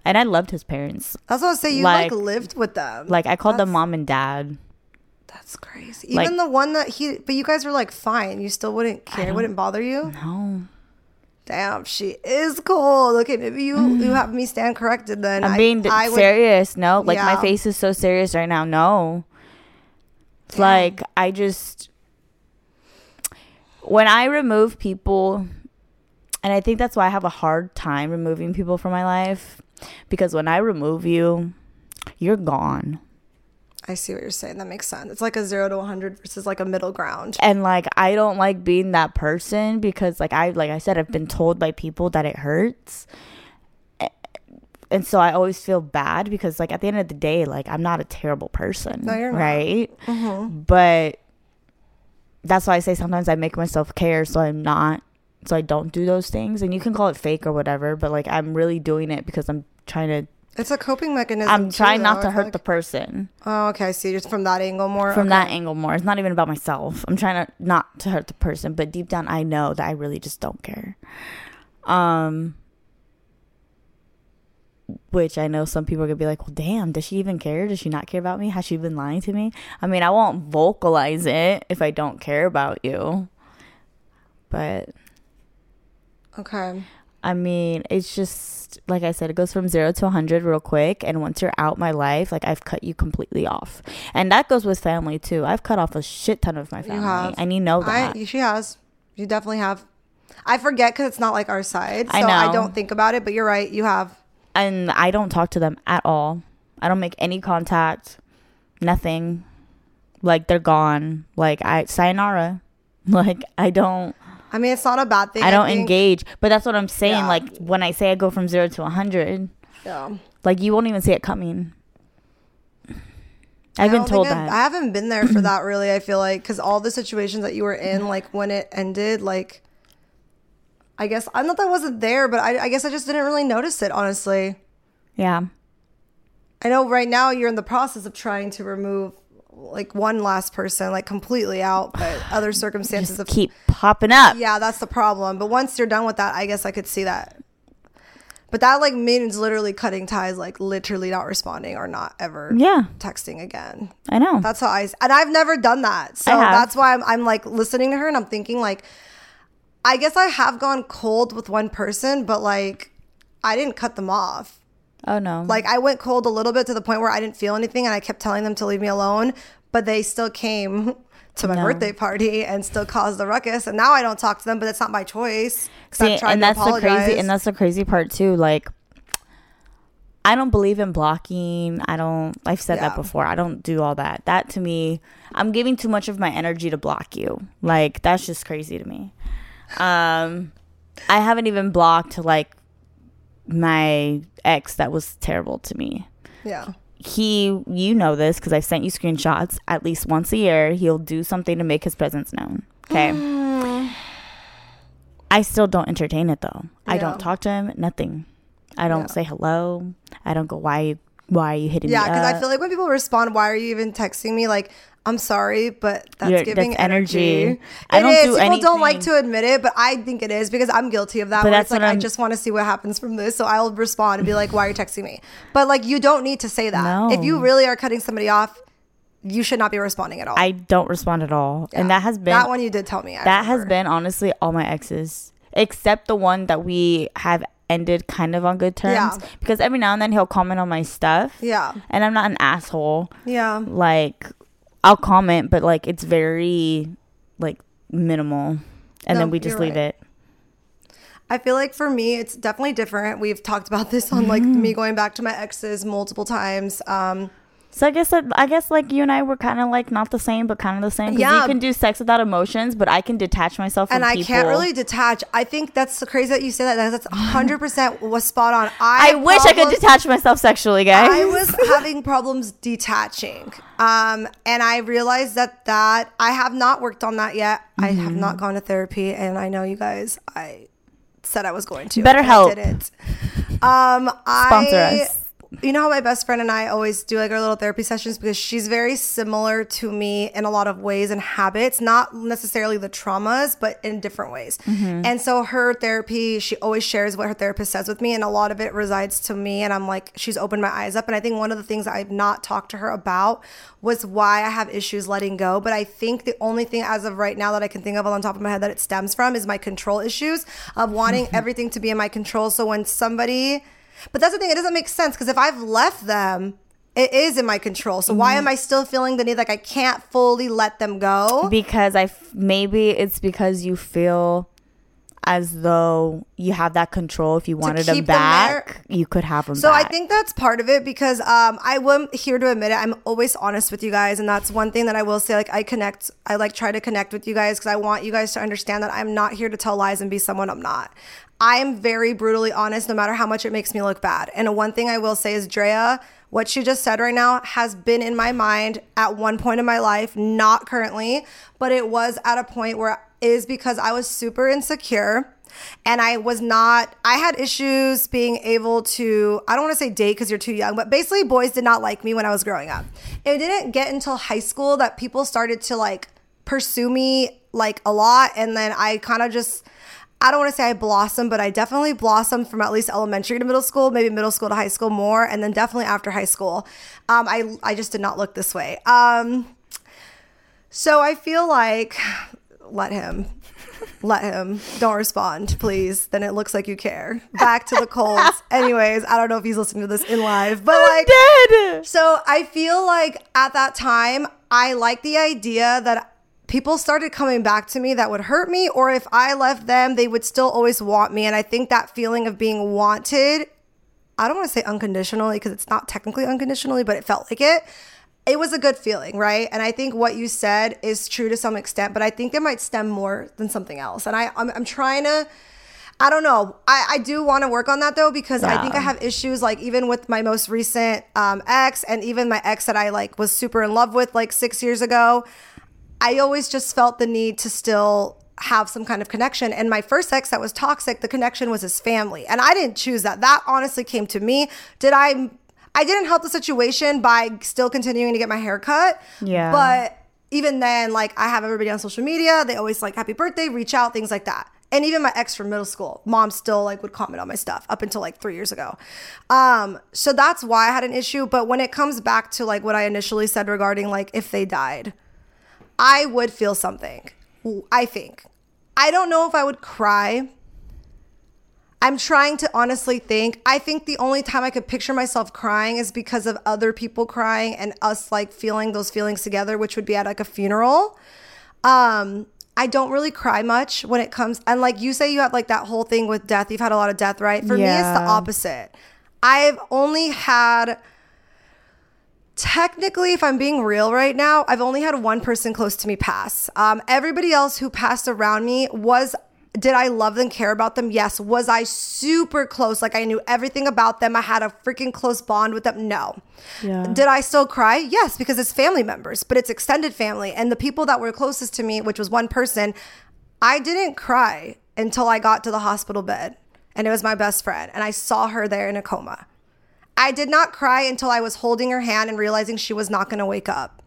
And I loved his parents. That's what I say. You like, Like- lived with them. Like I called them mom and dad. That's crazy. Like- Even the one that he, but you guys were like fine. You still wouldn't care. It wouldn't bother you. No. Damn, she is cold. Okay, maybe you you have me stand corrected then. I'm I- being I would- serious. No, like my face is so serious right now. No. It's like I just when I remove people and I think that's why I have a hard time removing people from my life because when I remove you, you're gone. I see what you're saying. That makes sense. It's like a zero to 100 versus like a middle ground. And like I don't like being that person because like I like I said I've been mm-hmm. told by people that it hurts. Eh, and so I always feel bad because like at the end of the day like I'm not a terrible person, No, you're not. right? Mm-hmm. But that's why I say sometimes I make myself care so I'm not so I don't do those things and you can call it fake or whatever, but like I'm really doing it because I'm trying to It's a coping mechanism. I'm too, trying though. not to hurt feel the person. Oh, okay. I see. Just from that angle more. from okay. that angle more. It's not even about myself. I'm trying to not to hurt the person, but deep down I know that I really just don't care. Um which I know some people are gonna be like, Well damn, does she even care? Does she not care about me? Has she been lying to me? I mean I won't vocalize it if I don't care about you. But Okay. I mean, it's just like I said, it goes from zero to 100 real quick. And once you're out my life, like I've cut you completely off. And that goes with family too. I've cut off a shit ton of my family. have. And you know that. I, she has. You definitely have. I forget because it's not like our side. So I I, don't think about it, but you're right. You have. and I don't talk to them at all. I don't make any contact, nothing. Like they're gone. Like I, sayonara. <laughs> Like I don't. I mean, it's not a bad thing. I don't think. engage. But that's what I'm saying. Yeah. Like when I say I go from zero to 100, Yeah. like you won't even see it coming. I I've been told I've- that. I haven't been there for <clears throat> that really. I feel like because all the situations that you were in, like when it ended, like I guess I not that I wasn't there, but I, I guess I just didn't really notice it. Honestly, yeah. I know right now you're in the process of trying to remove like one last person like completely out, but <sighs> other circumstances of keep popping up. yeah, that's the problem. But once you're done with that, I guess I could see that. But that like means literally cutting ties, like literally not responding or not ever Yeah, texting again. I know. That's how I and I've never done that. So that's why I'm, I'm like listening to her and I'm thinking like I guess I have gone cold with one person, but like I didn't cut them off. Oh no. Like I went cold a little bit to the point where I didn't feel anything and I kept telling them to leave me alone, but they still came <laughs> to my No. birthday party and still caused the ruckus and now I don't talk to them, but it's not my choice. See, and to that's the crazy and that's the crazy part too. Like I don't believe in blocking. I don't I've said that before. I don't do all that. That to me, I'm giving too much of my energy to block you. Like that's just crazy to me. Um I haven't even blocked like my ex that was terrible to me. yeah. he you know this because i've sent you screenshots at least once a year he'll do something to make his presence known okay <sighs> i still don't entertain it though i don't talk to him nothing i don't Yeah. say hello i don't go why why are you hitting Yeah, me because I feel like when people respond, "Why are you even texting me?" Like, I'm sorry, but that's You're- giving that's energy. energy. I It don't is. do People don't like to admit it, but I think it is because I'm guilty of that. But that's it's like what I I'm- just want to see what happens from this, so I'll respond and be like, "Why are you texting me?" But like, you don't need to say that. No. If you really are cutting somebody off, you should not be responding at all. i don't respond at all and that has been that one you did tell me. I that has been honestly all my exes except the one that we have ended kind of on good terms Yeah. because every now and then he'll comment on my stuff Yeah, and i'm not an asshole yeah. like I'll comment, but like it's very like minimal, and No, then we just leave right. it. I feel like for me, it's definitely different. We've talked about this on like Mm-hmm. me going back to my exes multiple times. Um, So I guess that, I guess like you and I were kind of like not the same, but kind of the same. Yeah. you can do sex without emotions, but I can detach myself from and I people. can't really detach. I think that's crazy that you say that. That's 100% <laughs> was spot on. I, I wish I could detach myself sexually, guys. I was <laughs> having problems detaching. Um, and I realized that that I have not worked on that yet. I have Mm-hmm. not gone to therapy, and I know you guys. I said I was going to. Better and I help. didn't. Um, Sponsor I, us. You know how my best friend and I always do like our little therapy sessions because she's very similar to me in a lot of ways and habits, not necessarily the traumas, but in different ways. Mm-hmm. And so her therapy, she always shares what her therapist says with me, and a lot of it resides to me. And I'm like, she's opened my eyes up. And I think one of the things I've not talked to her about was why I have issues letting go. But I think the only thing as of right now that I can think of on top of my head that it stems from is my control issues of wanting mm-hmm. everything to be in my control. So when somebody, but that's the thing, it doesn't make sense because if I've left them, it is in my control. So why am I still feeling the need like I can't fully let them go? because I f- maybe it's because you feel as though you have that control. If you wanted them keep them back, you could have them. So I back. think that's part of it because um, I am here to admit it. I'm always honest with you guys, and that's one thing that I will say. Like I connect, I like try to connect with you guys because I want you guys to understand that I'm not here to tell lies and be someone I'm not. I am very brutally honest, no matter how much it makes me look bad. And one thing I will say is, Drea, what she just said right now has been in my mind at one point in my life, not currently, but it was at a point where is because I was super insecure and I was not, I had issues being able to, I don't want to say date because you're too young, but basically boys did not like me when I was growing up. It didn't get until high school that people started to like pursue me like a lot. And then I kind of just, I don't want to say I blossomed, but I definitely blossomed from at least elementary to middle school, maybe middle school to high school more, and then definitely after high school. Um, I, I just did not look this way. Um, so I feel like let him. Let him. Don't respond, please. Then it looks like you care. Back to the Colts. <laughs> Anyways, I don't know if he's listening to this in live, but like dead. so I feel like at that time, I like the idea that people started coming back to me that would hurt me, or if I left them, they would still always want me. And I think that feeling of being wanted, I don't want to say unconditionally because it's not technically unconditionally, but it felt like it. It was a good feeling, right? And I think what you said is true to some extent, but I think it might stem more than something else. And I, I'm, I'm trying to. I don't know. I, I do want to work on that though because I think I have issues like even with my most recent um, ex and even my ex that I like was super in love with like six years ago. I always just felt the need to still have some kind of connection. And my first ex that was toxic, the connection was his family. And I didn't choose that. That honestly came to me. Did I I didn't help the situation by still continuing to get my hair cut. Yeah. But even then, like I have everybody on social media. They always like happy birthday, reach out, things like that. And even my ex from middle school, mom still like would comment on my stuff up until like three years ago. Um, so that's why I had an issue. But when it comes back to like what I initially said regarding like if they died, I would feel something. I think. I don't know if I would cry. I'm trying to honestly think. I think the only time I could picture myself crying is because of other people crying and us like feeling those feelings together, which would be at like a funeral. Um, I don't really cry much when it comes and like you say you have like that whole thing with death. You've had a lot of death, right? For me it's the opposite. I've only had technically if i'm being real right now i've only had one person close to me pass. Um, everybody else who passed around me was did i love them care about them? Yes. Was i super close? Like i knew everything about them. I had a freaking close bond with them? No. Yeah. did i still cry? Yes because it's family members but it's extended family. And the people that were closest to me which was one person i didn't cry until i got to the hospital bed and it was my best friend and i saw her there in a coma I did not cry until I was holding her hand and realizing she was not going to wake up.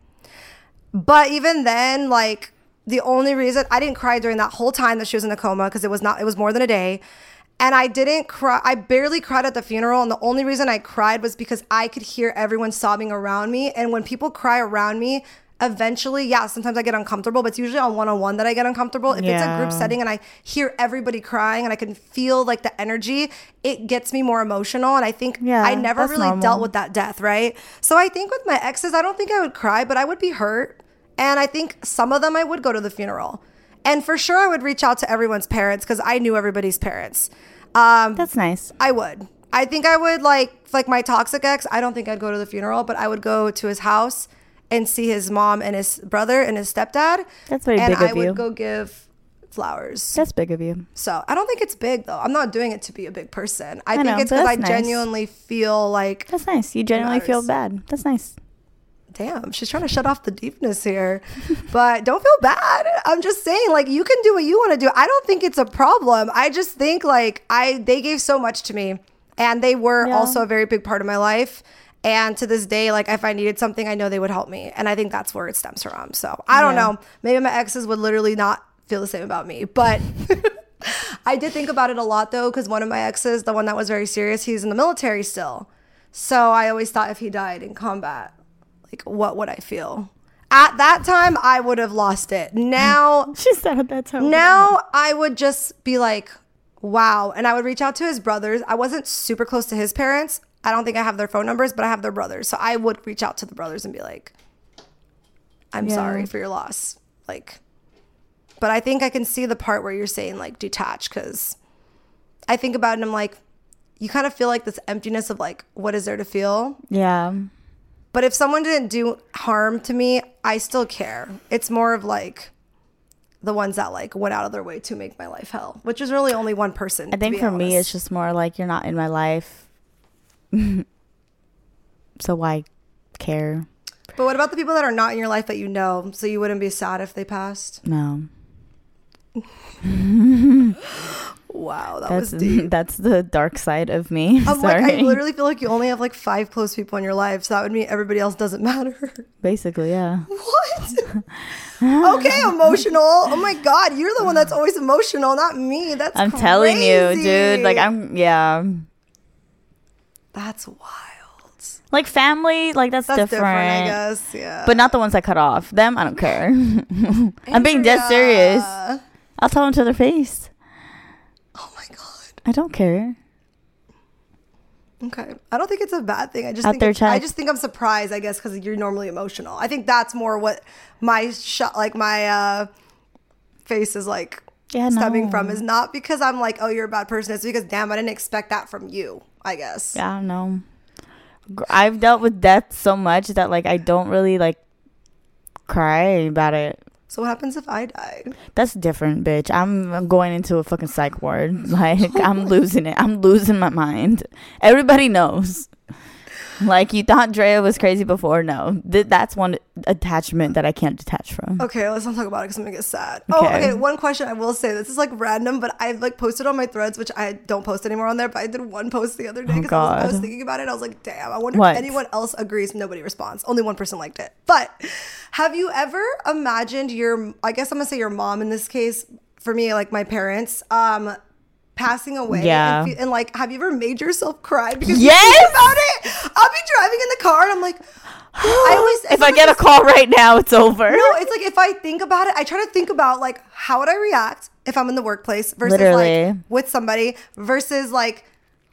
But even then, like the only reason I didn't cry during that whole time that she was in a coma because it was not it was more than a day. And I didn't cry. I barely cried at the funeral. And the only reason I cried was because I could hear everyone sobbing around me. And when people cry around me, eventually, yeah, sometimes I get uncomfortable, but it's usually on one on one that I get uncomfortable. If it's a group setting and I hear everybody crying and I can feel like the energy, it gets me more emotional. And I think Yeah, I never really dealt with that death, right? So I think with my exes, I don't think I would cry, but I would be hurt. And I think some of them I would go to the funeral. And for sure, I would reach out to everyone's parents because I knew everybody's parents. Um, That's nice. I would. I think I would like like my toxic ex. I don't think I'd go to the funeral, but I would go to his house and see his mom and his brother and his stepdad. That's very and big I of would you. go give flowers. That's big of you. So I don't think it's big though. I'm not doing it to be a big person. I, I think know, it's because I nice. genuinely feel like That's nice. You genuinely feel bad. That's nice. damn, she's trying to shut off the deepness here. <laughs> but don't feel bad. I'm just saying, like, you can do what you want to do. I don't think it's a problem. I just think like I they gave so much to me. And they were Yeah. also a very big part of my life. And to this day, like if I needed something, I know they would help me. And I think that's where it stems from. So I don't Yeah. know. Maybe my exes would literally not feel the same about me. But <laughs> I did think about it a lot though, because one of my exes, the one that was very serious, he's in the military still. So I always thought if he died in combat, like what would I feel? At that time, I would have lost it. Now, <laughs> She said at that time. now I would just be like, wow. And I would reach out to his brothers. I wasn't super close to his parents. I don't think I have their phone numbers, but I have their brothers. So I would reach out to the brothers and be like, I'm Yeah. sorry for your loss. Like, but I think I can see the part where you're saying like detach because I think about it and I'm like, you kind of feel like this emptiness of like, what is there to feel? Yeah. But if someone didn't do harm to me, I still care. It's more of like the ones that like went out of their way to make my life hell, which is really only one person. I think for me, it's just more like you're not in my life. <laughs> so why care? But what about the people that are not in your life that you know? So you wouldn't be sad if they passed? No. <laughs> Wow, that That's was deep. <laughs> that's the dark side of me. I'm Sorry. like, I literally feel like you only have like five close people in your life, so that would mean everybody else doesn't matter. Basically, yeah. what? okay, emotional. Oh my god, you're the one that's always emotional, not me. That's I'm telling you, dude. Like I'm yeah. That's wild. Like family, like that's, That's different. different, I guess. Yeah. But not the ones I cut off. Them, I don't care. <laughs> I'm being dead serious. I'll tell them to their face. Oh my god. I don't care. Okay. I don't think it's a bad thing. I just Out think their it's- I just think I'm surprised, I guess, because you're normally emotional. I think that's more what my shot, like my uh, face is like Yeah, stemming no. from is not because I'm like, oh, you're a bad person. It's because damn, I didn't expect that from you. I guess. Yeah, I don't know. I've dealt with death so much that like I don't really like cry about it. So what happens if I die? That's different, bitch. I'm going into a fucking psych ward. <laughs> Like I'm <laughs> losing it. I'm losing my mind. Everybody knows. <laughs> Like you thought Drea was crazy before. No, Th- that's one attachment that I can't detach from. Okay, let's not talk about it because I'm gonna get sad. Oh, Okay. okay. One question I will say this is like random, but I like posted on my threads, which I don't post anymore on there. But I did one post the other day Oh, because I, was- I was thinking about it. I was like, damn, I wonder What? if anyone else agrees. Nobody responds. Only one person liked it. But have you ever imagined your? I guess I'm gonna say your mom in this case. For me, like my parents, um, passing away. Yeah. And, fe- and like, have you ever made yourself cry because you Yes! think about it? I'll be driving in the car and I'm like. I <gasps> always if I get a call right now, it's over. no, it's like if I think about it, I try to think about like how would I react if I'm in the workplace versus Literally. like with somebody versus like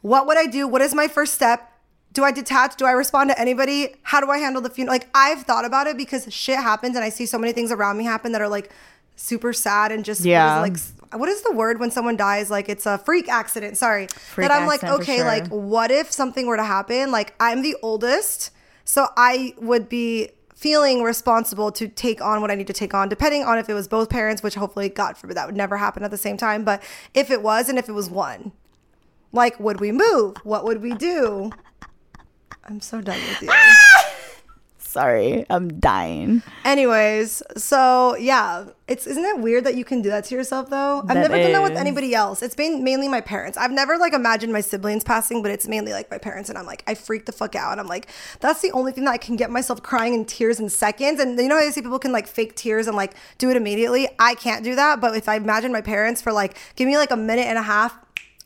what would I do? What is my first step? Do I detach? Do I respond to anybody? How do I handle the funeral? Like I've thought about it because shit happens and I see so many things around me happen that are like super sad and just what is it, Yeah. like what is the word when someone dies? Like it's a freak accident. Sorry. Freak that I'm like, okay, sure. like what if something were to happen? Like I'm the oldest, so I would be feeling responsible to take on what I need to take on, depending on if it was both parents, which hopefully, God forbid, that would never happen at the same time. But if it was, and if it was one, like, would we move? What would we do? I'm so done with you. Sorry, I'm dying. Anyways, so yeah, it's isn't it weird that you can do that to yourself though? I've That never done that with anybody else. It's been mainly my parents. I've never like imagined my siblings passing, but it's mainly like my parents, and I'm like, I freak the fuck out. And I'm like, that's the only thing that I can get myself crying in tears in seconds. And you know how you see people can like fake tears and like do it immediately. I can't do that. But if I imagine my parents for like, give me like a minute and a half,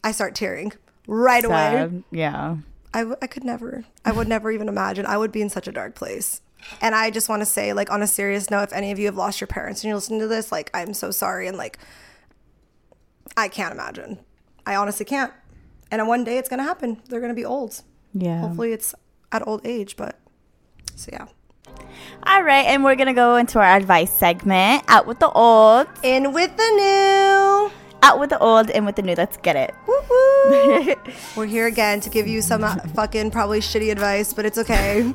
I start tearing right away. Yeah. I, w- I could never i would never even imagine. I would be in such a dark place. And i just want to say like on a serious note if any of you have lost your parents and you're listening to this like i'm so sorry and like i can't imagine. I honestly can't. And one day it's gonna happen. They're gonna be old. Yeah. hopefully it's at old age but so yeah. All right, and we're gonna go into our advice segment. Out with the old, in with the new out with the old, and with the new. Let's get it. Woo-hoo. We're here again to give you some uh, fucking probably shitty advice, but it's okay.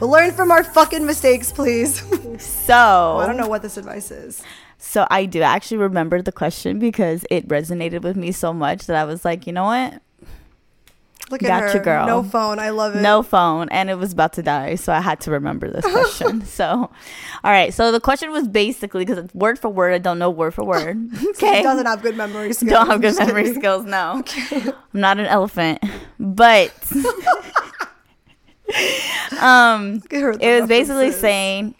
we'll learn from our fucking mistakes, please. <laughs> So I don't know what this advice is. So I do actually remember the question because it resonated with me so much that I was like, you know what? Look at Gotcha, her. girl. No phone. I love it. No phone, and it was about to die, so I had to remember this question. <laughs> so, all right. So the question was basically because it's word for word. I don't know word for <laughs> word. Okay. doesn't have good memory skills. <laughs> don't have good memory kidding. skills. No, Okay. I'm not an elephant. but um Get her with the it was basically saying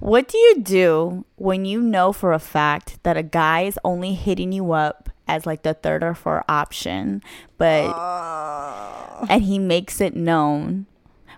what do you do when you know for a fact that a guy is only hitting you up as like the third or fourth option but Uh. and he makes it known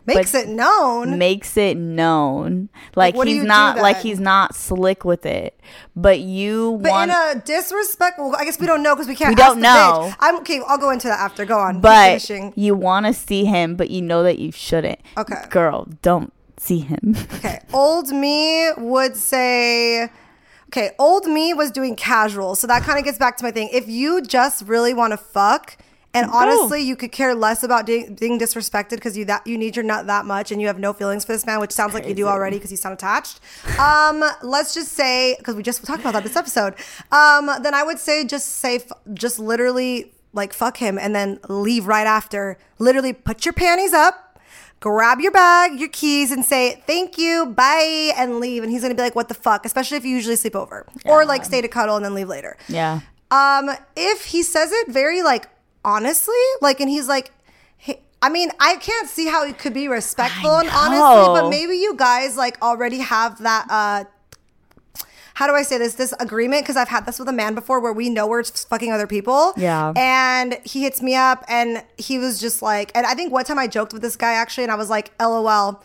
Makes it known. makes it known like, do he's not like he's not slick with it but you But want in a disrespectful, I guess we don't know because we can't. We don't know. I'm okay. I'll go into that after. Go on. But you want to see him but you know that you shouldn't Okay. girl don't see him Okay, old me would say. Okay, old me was doing casual, so that kind of gets back to my thing. If you just really want to fuck, and honestly, you could care less about di- being disrespected because you that you need your nut that much, and you have no feelings for this man, which sounds like you do already because you sound attached. Um, let's just say because we just talked about that this episode. Um, then I would say just say f- just literally like fuck him, and then leave right after. Literally, put your panties up grab your bag, your keys, and say thank you, bye, and leave. And he's gonna be like, "What the fuck?" Especially if you usually sleep over or like stay to cuddle and then leave later. yeah Um, if he says it very like honestly, like, and he's like, hey, I mean, I can't see how it could be respectful and honestly, but maybe you guys like already have that. uh how do I say this? This agreement because I've had this with a man before where we know we're fucking other people. Yeah. And he hits me up and he was just like, and I think one time I joked with this guy actually, and I was like, LOL.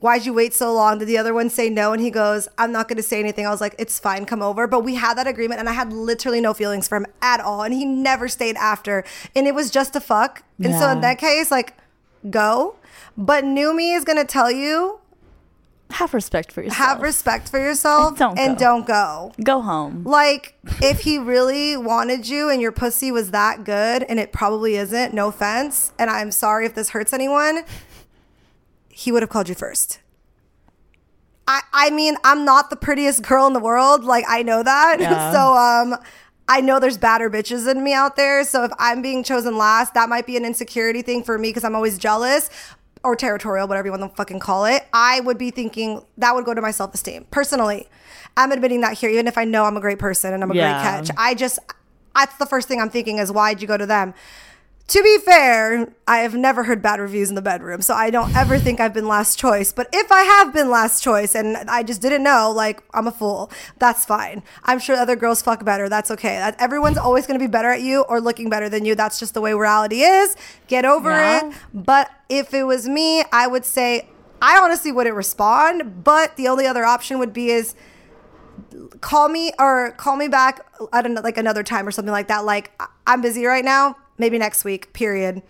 Why'd you wait so long? Did the other one say no? And he goes, I'm not going to say anything. I was like, it's fine, come over. But we had that agreement and I had literally no feelings for him at all. And he never stayed after. And it was just a fuck. And so in that case, like, go. But new me is going to tell you have respect for yourself have respect for yourself Don't and go. don't go. go home Like, if he really wanted you and your pussy was that good, and it probably isn't, no offense, and I'm sorry if this hurts anyone, he would have called you first. I, I mean, I'm not the prettiest girl in the world. Like, I know that. <laughs> Yeah. so, um, I know there's badder bitches in me out there. So if I'm being chosen last, that might be an insecurity thing for me because I'm always jealous or territorial, whatever you want to fucking call it. I would be thinking that would go to my self esteem personally. I'm admitting that here, even if I know I'm a great person and I'm a Yeah. great catch. I just, that's the first thing I'm thinking is why'd you go to them? To be fair, I have never heard bad reviews in the bedroom, so I don't ever think I've been last choice. But if I have been last choice and I just didn't know, like I'm a fool, that's fine. I'm sure other girls fuck better. That's okay. That, everyone's always going to be better at you or looking better than you. That's just the way reality is. Get over Yeah. it. But if it was me, I would say I honestly wouldn't respond. But the only other option would be is call me or call me back at an, like another time or something like that. Like I'm busy right now, maybe next week. Period.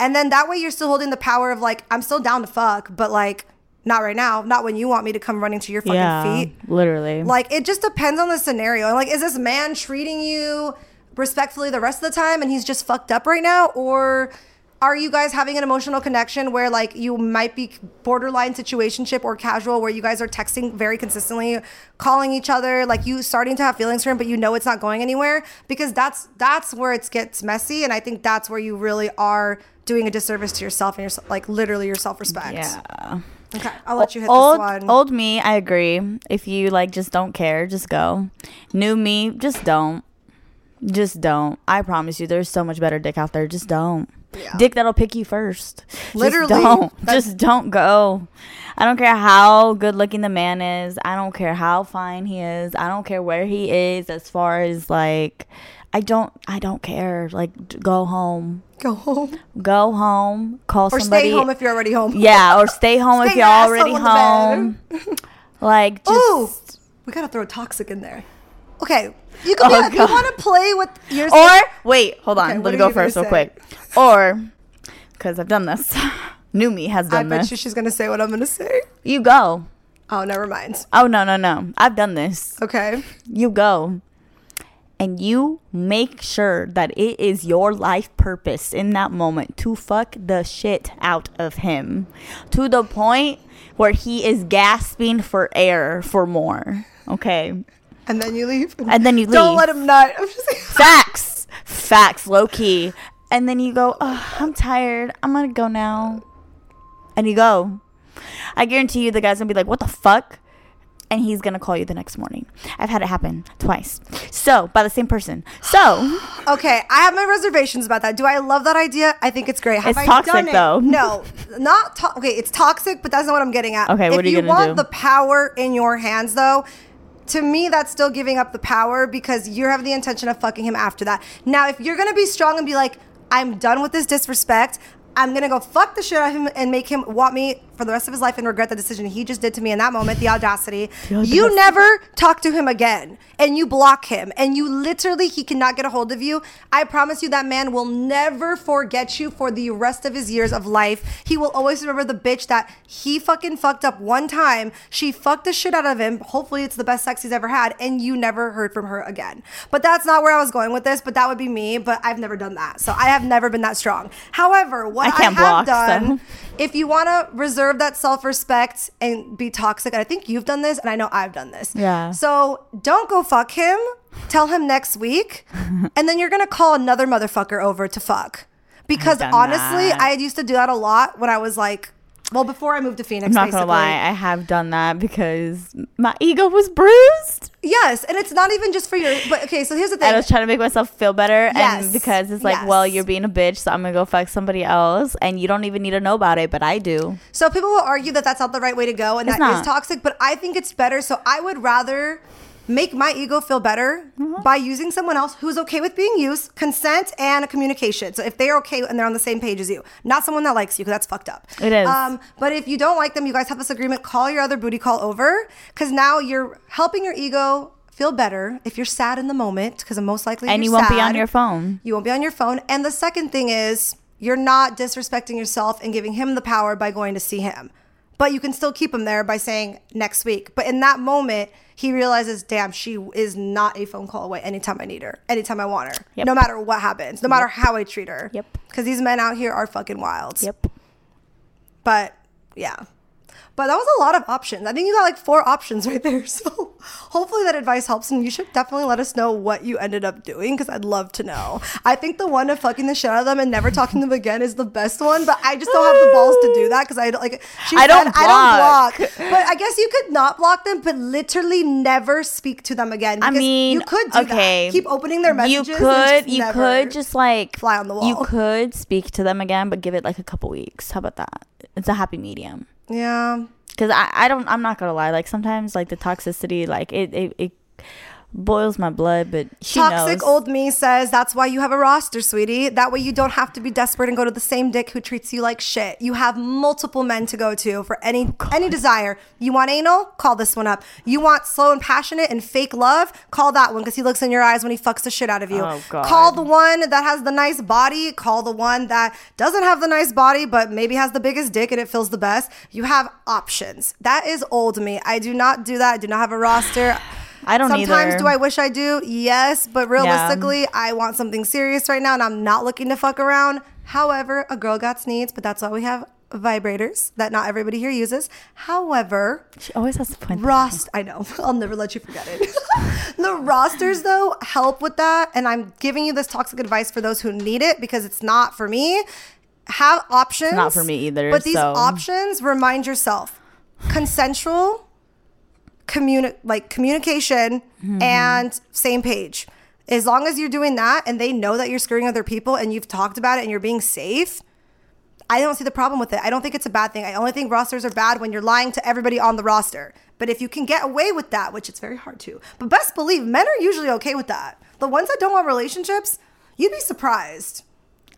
And then that way you're still holding the power of like I'm still down to fuck, but like not right now, not when you want me to come running to your fucking yeah feet. literally Like it just depends on the scenario. And like, is this man treating you respectfully the rest of the time and he's just fucked up right now? Or are you guys having an emotional connection where like you might be borderline situationship or casual where you guys are texting very consistently, calling each other, like you starting to have feelings for him, but you know it's not going anywhere? Because that's that's where it gets messy. And I think that's where you really are doing a disservice to yourself and your like literally your self-respect. yeah Okay. I'll let you hit old this one. old me i agree if you like just don't care just go new me just don't just don't i promise you there's so much better dick out there just don't Yeah. dick that'll pick you first. Literally. just don't just don't go. I don't care how good looking the man is. I don't care how fine he is. I don't care where he is as far as like i don't i don't care. Like go home. Go home. go home. Call Or somebody. stay home if you're already home. yeah or stay home if you're already home. <laughs> Like just Ooh, we gotta throw toxic in there. Okay, you can. Oh, be, you want to play with your Or wait, hold on. Okay, Let me go first, real quick. Or because I've done this, <laughs> new me has done this. I bet you she's gonna say what I'm gonna say. you go. Oh, never mind. Oh no no no! I've done this. Okay. You go, and you make sure that it is your life purpose in that moment to fuck the shit out of him, to the point where he is gasping for air for more. Okay, And then you leave. and then you leave. Don't let him nut. <laughs> I'm just saying. facts facts low key and then you go oh, i'm tired i'm gonna go now and you go i guarantee you the guy's gonna be like what the fuck and he's gonna call you the next morning. I've had it happen twice. So by the same person. So <sighs> Okay, I have my reservations about that. Do I love that idea? I think it's great. Have It's I toxic, done it? though. No, <laughs> not to- okay. It's toxic, but that's not what I'm getting at. Okay, if what are you gonna want do? the power in your hands, though. To me, that's still giving up the power because you have the intention of fucking him after that. Now, if you're gonna be strong and be like, I'm done with this disrespect, I'm gonna go fuck the shit out of him and make him want me for the rest of his life and regret the decision he just did to me in that moment, the audacity. The audacity. You never talk to him again and you block him and you literally, he cannot get a hold of you. I promise you that man will never forget you for the rest of his years of life. He will always remember the bitch that he fucking fucked up one time. She fucked the shit out of him. Hopefully, it's the best sex he's ever had and you never heard from her again. But that's not where I was going with this, but that would be me. But I've never done that. So I have never been that strong. However, what I I, can't have block, so. done if you want to reserve that self respect and be toxic, and I think you've done this, and I know I've done this. Yeah. So don't go fuck him. Tell him next week, <laughs> and then you're gonna call another motherfucker over to fuck. Because honestly, that. I used to do that a lot when I was like, well, before I moved to Phoenix. I'm not basically. gonna lie, I have done that because my ego was bruised. Yes, and it's not even just for your. But okay, so here's the thing. I was trying to make myself feel better, Yes. and because it's like, well, you're being a bitch, so I'm gonna go fuck somebody else, and you don't even need to know about it, but I do. So people will argue that that's not the right way to go and It's that is not. toxic, but I think it's better. So I would rather make my ego feel better Mm-hmm. by using someone else who's okay with being used, consent and communication. So if they're okay and they're on the same page as you, not someone that likes you, because that's fucked up. It is. Um, but if you don't like them, you guys have this agreement. Call your other booty call over, because now you're helping your ego feel better. If you're sad in the moment, because most likely And you won't be on your phone. You won't be on your phone. And the second thing is you're not disrespecting yourself and giving him the power by going to see him. But you can still keep him there by saying next week. But in that moment, he realizes, damn, she is not a phone call away anytime I need her, anytime I want her, Yep. no matter what happens, no matter how I treat her. Yep. Because these men out here are fucking wild. Yep. But yeah. But that was a lot of options. I think you got like four options <laughs> right there. So hopefully that advice helps. And you should definitely let us know what you ended up doing because I'd love to know. I think the one of fucking the shit out of them and never talking to them again is the best one. But I just don't have the balls to do that because I don't like. She I don't said, I don't block. But I guess you could not block them, but literally never speak to them again. I mean, you could do okay. that. Keep opening their messages. You could, you could just like fly on the wall. You could speak to them again, but give it like a couple weeks. How about that? It's a happy medium. Yeah. Because I, I don't, I'm not gonna lie. Like sometimes, like the toxicity, like it, it, it boils my blood. But Toxic knows. old me says that's why you have a roster, sweetie. That way you don't have to be desperate and go to the same dick who treats you like shit. You have multiple men to go to for any any desire. You want anal? Call this one up. You want slow and passionate and fake love? Call that one because he looks in your eyes when he fucks the shit out of you. Oh, God. Call the one that has the nice body. Call the one that doesn't have the nice body but maybe has the biggest dick and it feels the best. You have options. That is old me. I do not do that. I do not have a roster. I don't Sometimes either. do I wish I do? Yes, but realistically, I want something serious right now and I'm not looking to fuck around. However, a girl got needs, but that's why we have vibrators that not everybody here uses. However, She always has to point. Rost, I know, <laughs> I'll never let you forget it. <laughs> the rosters, though, help with that. And I'm giving you this toxic advice for those who need it because it's not for me. Have options. not for me either, But these so- options, remind yourself consensual, communi- like communication, Mm-hmm. and same page. As long as you're doing that and they know that you're screwing other people and you've talked about it and you're being safe, I don't see the problem with it. I don't think it's a bad thing. I only think rosters are bad when you're lying to everybody on the roster. But if you can get away with that, which it's very hard to, but best believe men are usually okay with that. The ones that don't want relationships, you'd be surprised.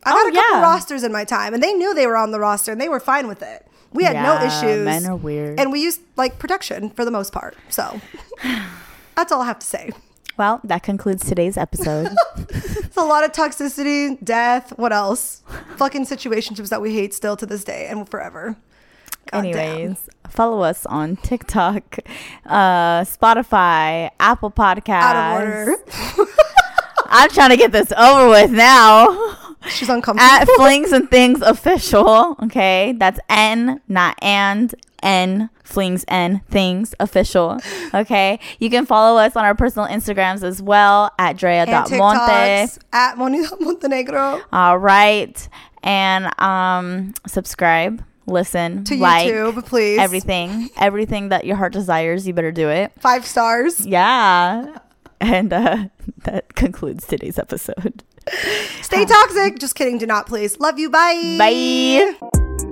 I've Oh, had a couple yeah. rosters in my time and they knew they were on the roster and they were fine with it. We had no issues. men are weird. And we used like protection for the most part. So <sighs> that's all I have to say. Well, that concludes today's episode. <laughs> It's a lot of toxicity, death, what else? Fucking situationships that we hate still to this day and forever. God damn. Anyways, follow us on TikTok, uh, Spotify, Apple Podcasts. Out of order. <laughs> I'm trying to get this over with now. She's uncomfortable. At Flings and Things Official. Okay. That's N, not and. N flings and things official. Okay. You can follow us on our personal Instagrams as well at Drea.monte. At Moni.montenegro. All right. And um subscribe listen to like, YouTube, please. Everything, everything that your heart desires, you better do it. Five stars. Yeah. And uh, <laughs> that concludes today's episode. Stay toxic. Just kidding. Do not, please. Love you. Bye. Bye.